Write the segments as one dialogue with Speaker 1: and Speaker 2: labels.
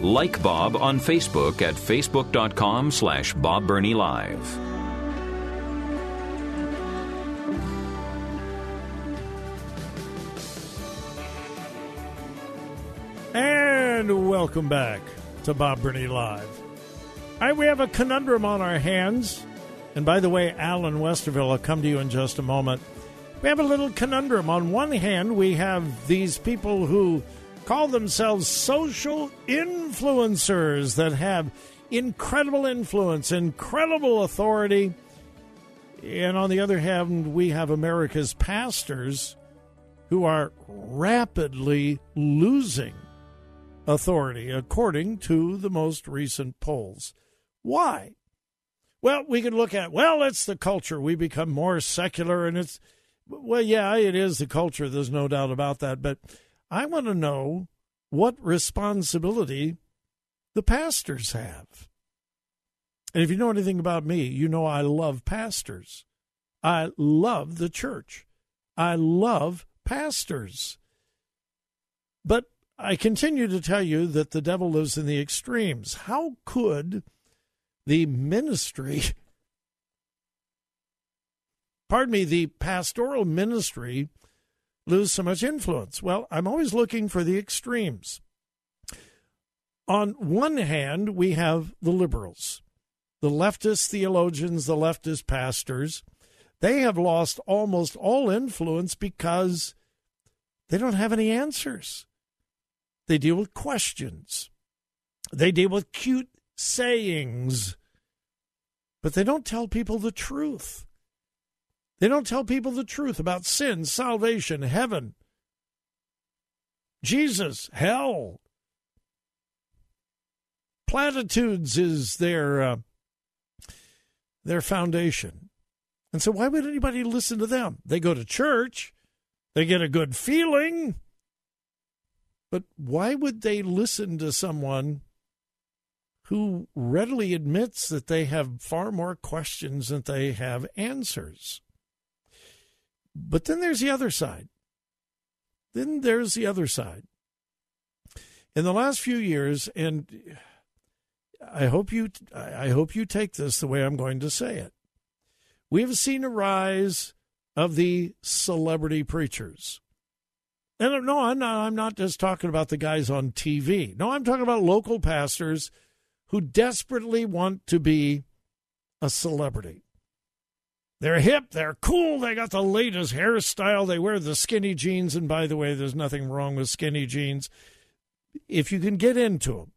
Speaker 1: Like Bob on Facebook at facebook.com slash Bob Burney Live.
Speaker 2: And welcome back to Bob Burney Live. We have a conundrum on our hands. And by the way, Al in Westerville, I'll come to you in just a moment. We have a little conundrum. On one hand, we have these people who call themselves social influencers that have incredible influence, incredible authority. And on the other hand, we have America's pastors who are rapidly losing authority, according to the most recent polls. Why? Well, we could look at, well, it's the culture. We become more secular, and it's, well, yeah, it is the culture. There's no doubt about that. But I want to know what responsibility the pastors have. And if you know anything about me, you know I love pastors. I love the church. I love pastors. But I continue to tell you that the devil lives in the extremes. How could the ministry, pardon me, the pastoral ministry lose so much influence? Well, I'm always looking for the extremes. On one hand, we have the liberals, the leftist theologians, the leftist pastors. They have lost almost all influence because they don't have any answers. They deal with questions. They deal with cute sayings, but they don't tell people the truth. They don't tell people the truth about sin, salvation, heaven, Jesus, hell. Platitudes is their uh, their foundation. And so why would anybody listen to them? They go to church, they get a good feeling, but why would they listen to someone who readily admits that they have far more questions than they have answers? But then there's the other side. Then there's the other side. In the last few years, and I hope you, I hope you take this the way I'm going to say it. We have seen a rise of the celebrity preachers. And no, I'm not, I'm not just talking about the guys on TV. No, I'm talking about local pastors who desperately want to be a celebrity. They're hip, they're cool, they got the latest hairstyle, they wear the skinny jeans. And by the way, there's nothing wrong with skinny jeans if you can get into them.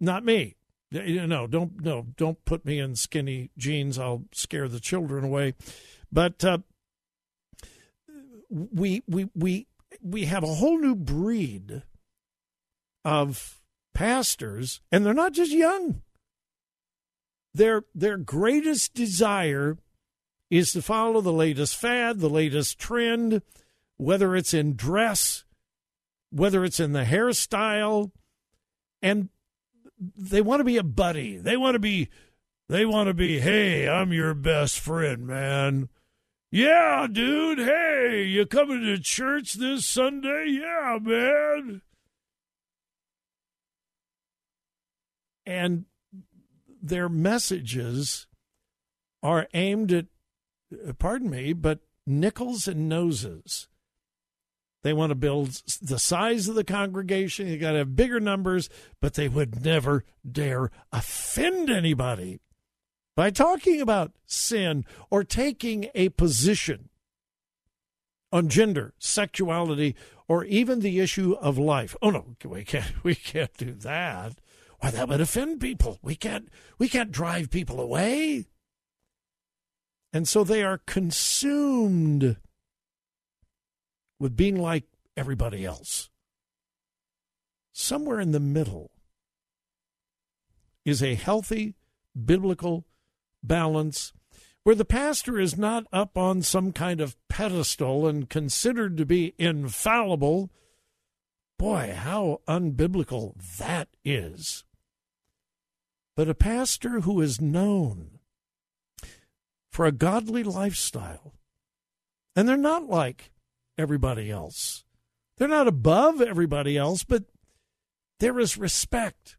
Speaker 2: Not me. No, don't no, don't put me in skinny jeans. I'll scare the children away. But uh, we we we we have a whole new breed of pastors, and they're not just young. Their their greatest desire is to follow the latest fad, the latest trend, whether it's in dress, whether it's in the hairstyle, and they want to be a buddy. They want to be they want to be, "Hey, I'm your best friend, man." Yeah, dude. Hey, you coming to church this Sunday? Yeah, man. And their messages are aimed at Uh, pardon me, but nickels and noses. They want to build the size of the congregation. You got to have bigger numbers, but they would never dare offend anybody by talking about sin or taking a position on gender, sexuality, or even the issue of life. Oh no, we can't we can't do that. Why that would offend people. We can't we can't drive people away. And so they are consumed with being like everybody else. Somewhere in the middle is a healthy biblical balance where the pastor is not up on some kind of pedestal and considered to be infallible. Boy, how unbiblical that is. But a pastor who is known for a godly lifestyle, and they're not like everybody else. They're not above everybody else, but there is respect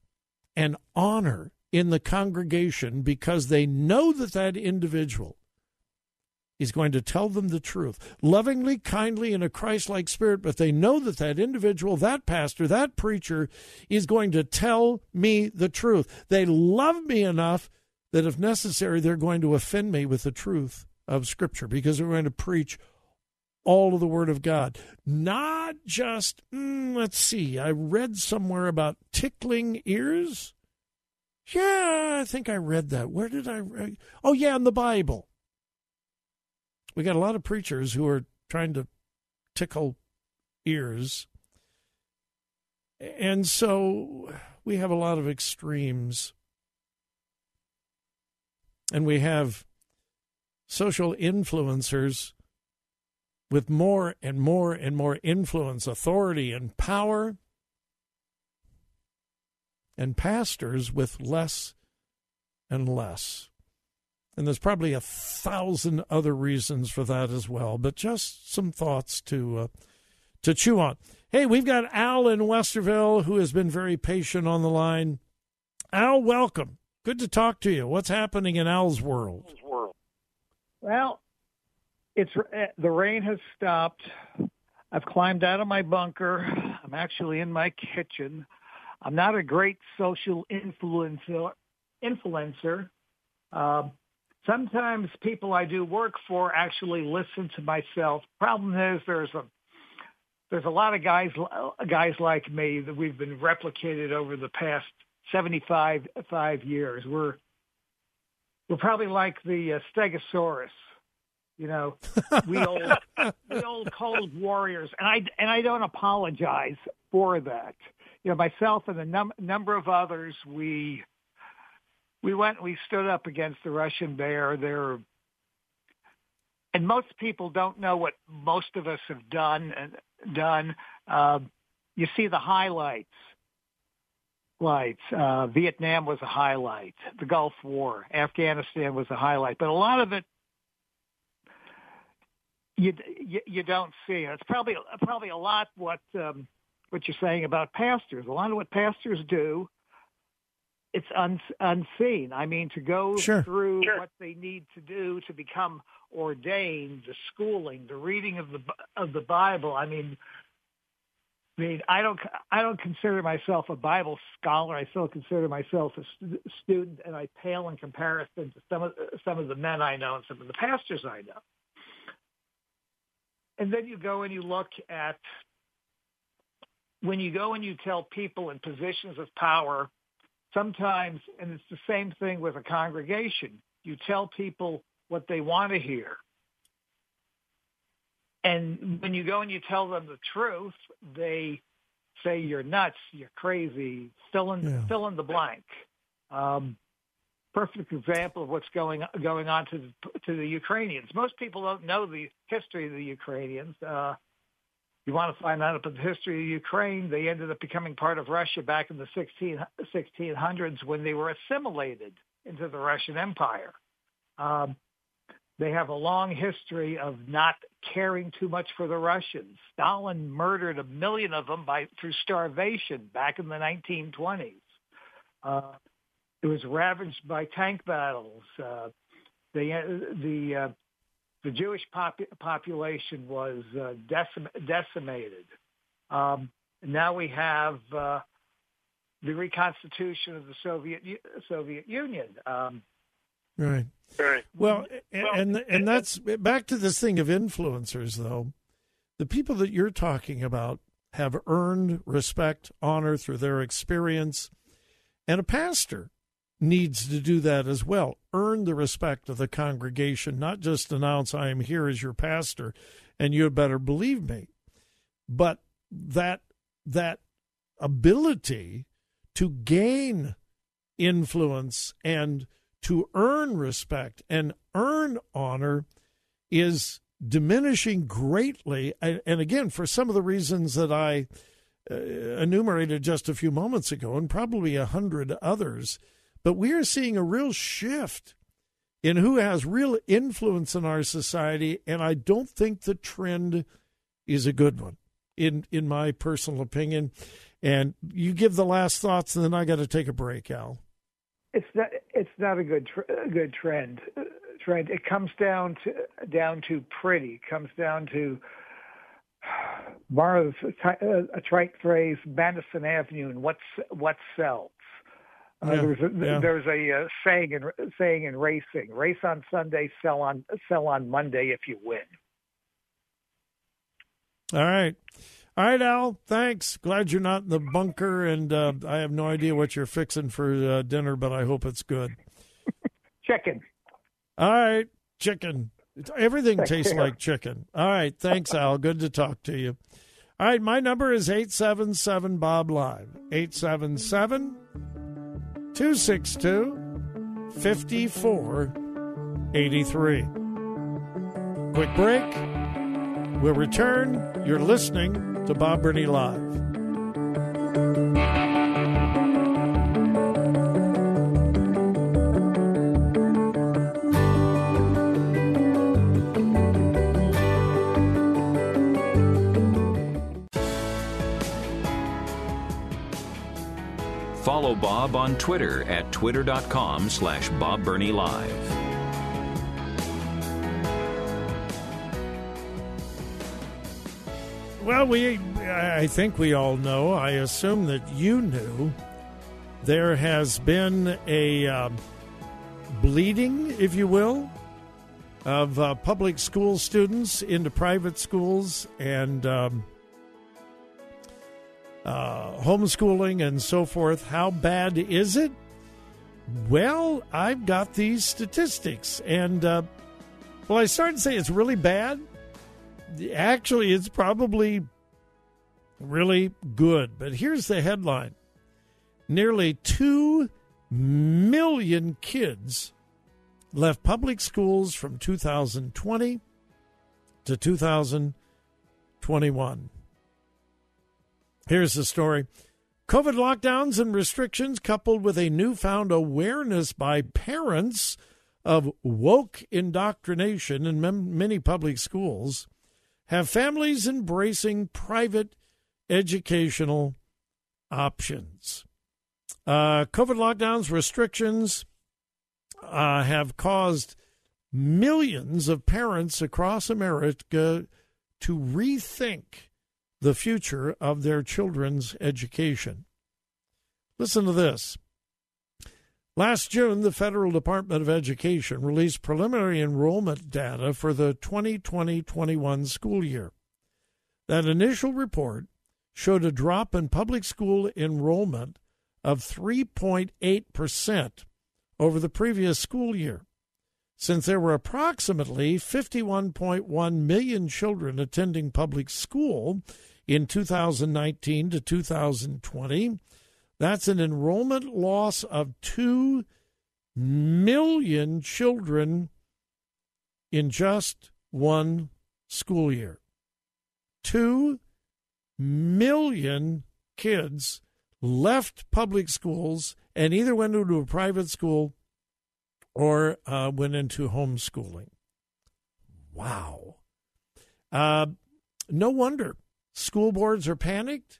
Speaker 2: and honor in the congregation because they know that that individual is going to tell them the truth lovingly, kindly, in a Christ like spirit, but they know that that individual, that pastor, that preacher is going to tell me the truth. They love me enough that if necessary, they're going to offend me with the truth of Scripture because they're going to preach all of the Word of God. Not just, mm, let's see, I read somewhere about tickling ears. Yeah, I think I read that. Where did I read? Oh, yeah, in the Bible. We got a lot of preachers who are trying to tickle ears. And so we have a lot of extremes. And we have social influencers with more and more and more influence, authority, and power and pastors with less and less. And there's probably a thousand other reasons for that as well, but just some thoughts to uh, to chew on. Hey, we've got Al in Westerville who has been very patient on the line. Al, welcome. Good to talk to you. What's happening in Al's world?
Speaker 3: Well, it's uh, the rain has stopped. I've climbed out of my bunker. I'm actually in my kitchen. I'm not a great social influencer. Influencer. Uh, sometimes people I do work for actually listen to myself. Problem is, there's a there's a lot of guys guys like me that we've been replicated over the past 75 five years. We're we're probably like the uh, Stegosaurus. You know, we old we old cold warriors, and I and I don't apologize for that you know, myself and a num- number of others, we we went we stood up against the Russian bear. There, and most people don't know what most of us have done and done. Uh, you see the highlights. Lights. Uh, Vietnam was a highlight. The Gulf War, Afghanistan was a highlight, but a lot of it you you, you don't see. It's probably probably a lot what um, what you're saying about pastors. A lot of what pastors do, it's un, unseen. I mean, to go
Speaker 2: sure.
Speaker 3: through
Speaker 2: sure.
Speaker 3: what they need to do to become ordained, the schooling, the reading of the of the Bible. I mean, I mean, I don't, I don't consider myself a Bible scholar. I still consider myself a st- student, and I pale in comparison to some of some of the men I know and some of the pastors I know. And then you go and you look at when you go and you tell people in positions of power, sometimes, and it's the same thing with a congregation, you tell people what they want to hear. And when you go and you tell them the truth, they say you're nuts, you're crazy, fill in, yeah. fill in the blank. Um, perfect example of what's going going on to the, to the Ukrainians. Most people don't know the history of the Ukrainians. Uh, you want to find out about the history of Ukraine, they ended up becoming part of Russia back in the 16, 1600s when they were assimilated into the Russian Empire. Um, they have a long history of not caring too much for the Russians. Stalin murdered a million of them by through starvation back in the 1920s. Uh, it was ravaged by tank battles. Uh, the the uh, the Jewish pop- population was uh, decim- decimated. Um, now we have uh, the reconstitution of the Soviet Soviet Union. Um,
Speaker 2: right.
Speaker 3: Right.
Speaker 2: Well, and, and and that's back to this thing of influencers, though. The people that you're talking about have earned respect, honor through their experience, and a pastor needs to do that as well. Earn the respect of the congregation, not just announce, I am here as your pastor, and you had better believe me. but that that ability to gain influence and to earn respect and earn honor is diminishing greatly. And again, for some of the reasons that I uh, enumerated just a few moments ago, and probably a hundred others, but we are seeing a real shift in who has real influence in our society, and I don't think the trend is a good one, in in my personal opinion. And you give the last thoughts, and then I got to take a break, Al.
Speaker 3: It's not. It's not a good tr- a good trend. Trend. It comes down to down to pretty. It comes down to borrow a trite phrase, Madison Avenue, and what's what sells. Uh, yeah, there's a, yeah. there's a uh, saying in saying in racing: race on Sunday, sell on sell on Monday if you win.
Speaker 2: All right. All right, Al. Thanks. Glad you're not in the bunker, and uh, I have no idea what you're fixing for uh, dinner, but I hope it's good.
Speaker 3: chicken.
Speaker 2: All right, chicken. Everything tastes like chicken. All right, thanks, Al. Good to talk to you. All right, my number is 877 Bob Live. 877 262 5483. Quick break. We'll return. You're listening to Bob Burney Live.
Speaker 1: Follow Bob on Twitter at twitter.com slash Bob Live.
Speaker 2: Well, we I think we all know. I assume that you knew there has been a uh, bleeding, if you will, of uh, public school students into private schools and um, uh, homeschooling and so forth. How bad is it? Well, I've got these statistics, and uh, well, I started to say it's really bad actually, it's probably really good. But here's the headline Nearly 2 million kids left public schools from 2020 to 2021. Here's the story. COVID lockdowns and restrictions, coupled with a newfound awareness by parents of woke indoctrination in many public schools, have families embracing private educational options. Uh, COVID lockdowns, restrictions uh, have caused millions of parents across America to rethink the future of their children's education. Listen to this. Last June, the Federal Department of Education released preliminary enrollment data for the 2020 21 school year. That initial report showed a drop in public school enrollment of 3.8% over the previous school year. Since there were approximately 51.1 million children attending public school in 2019 to 2020, that's an enrollment loss of 2 million children in just one school year. 2 million kids left public schools and either went into a private school or uh, went into homeschooling. Wow. Uh, no wonder school boards are panicked.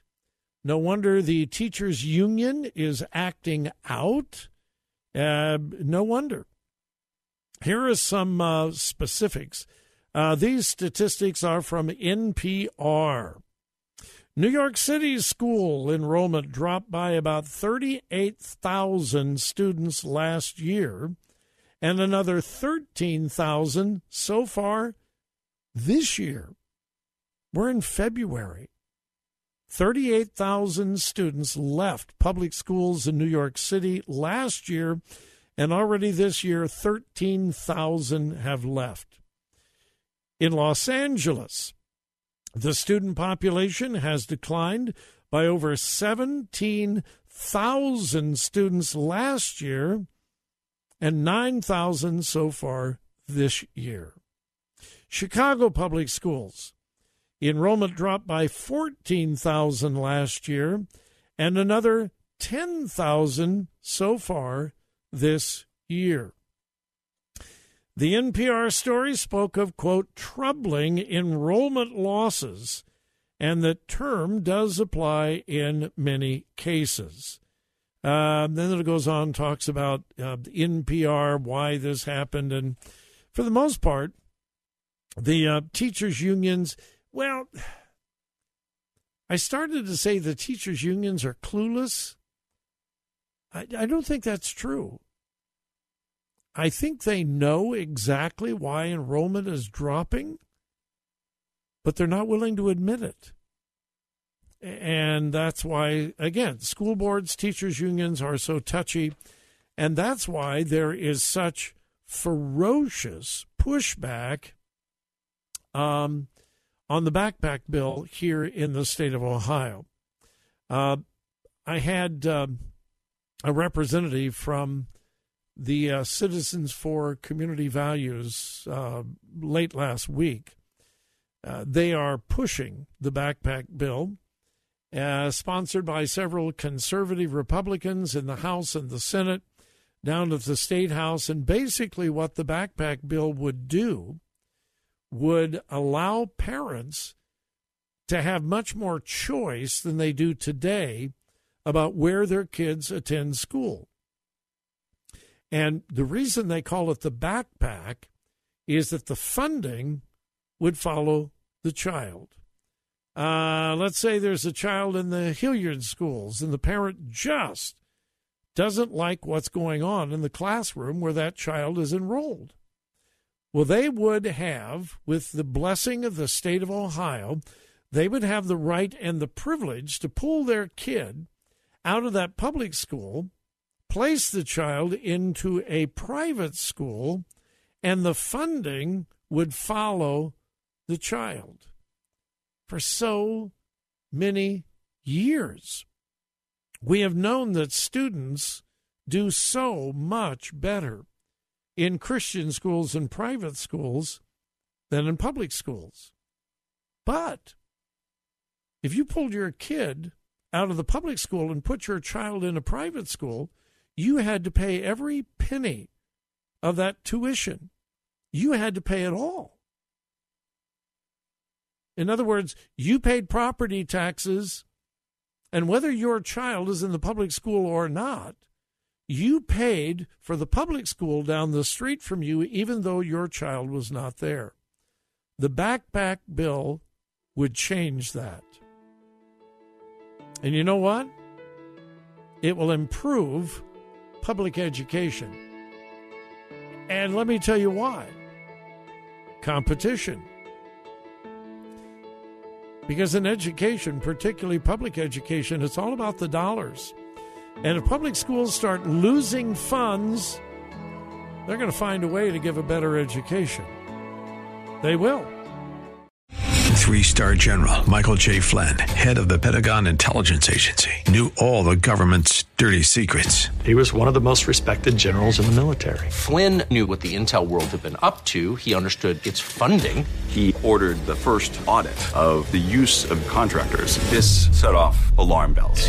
Speaker 2: No wonder the teachers' union is acting out. Uh, no wonder. Here are some uh, specifics. Uh, these statistics are from NPR. New York City's school enrollment dropped by about 38,000 students last year and another 13,000 so far this year. We're in February. 38,000 students left public schools in New York City last year, and already this year, 13,000 have left. In Los Angeles, The student population has declined by over 17,000 students last year and 9,000 so far this year. Chicago Public Schools. Enrollment dropped by 14,000 last year and another 10,000 so far this year. The NPR story spoke of, quote, troubling enrollment losses, and the term does apply in many cases. Uh, then it goes on, talks about uh, NPR, why this happened, and for the most part, the uh, teachers' unions, well, I started to say the teachers' unions are clueless. I, I don't think that's true. I think they know exactly why enrollment is dropping, but they're not willing to admit it. And that's why, again, school boards, teachers' unions are so touchy. And that's why there is such ferocious pushback um, on the backpack bill here in the state of Ohio. Uh, I had um, a representative from the uh, Citizens for Community Values uh, late last week. Uh, they are pushing the backpack bill, uh, sponsored by several conservative Republicans in the House and the Senate, down to the state house. And basically, what the backpack bill would do would allow parents to have much more choice than they do today about where their kids attend school. And the reason they call it the backpack is that the funding would follow the child. Uh, let's say there's a child in the Hilliard schools and the parent just doesn't like what's going on in the classroom where that child is enrolled. Well, they would have, with the blessing of the state of Ohio, they would have the right and the privilege to pull their kid out of that public school place the child into a private school, and the funding would follow the child for so many years. We have known that students do so much better in Christian schools and private schools than in public schools. But if you pulled your kid out of the public school and put your child in a private school, you had to pay every penny of that tuition. You had to pay it all. In other words, you paid property taxes, and whether your child is in the public school or not, you paid for the public school down the street from you, even though your child was not there. The backpack bill would change that. And you know what? It will improve public education. And let me tell you why competition. Because in education, particularly public education, it's all about the dollars. And if public schools start losing funds, they're going to find a way to give a better education. They will.
Speaker 4: Three star general Michael J. Flynn, head of the Pentagon Intelligence Agency, knew all the government's dirty secrets.
Speaker 5: He was one of the most respected generals in the military.
Speaker 6: Flynn knew what the intel world had been up to, he understood its funding.
Speaker 7: He ordered the first audit of the use of contractors. This set off alarm bells.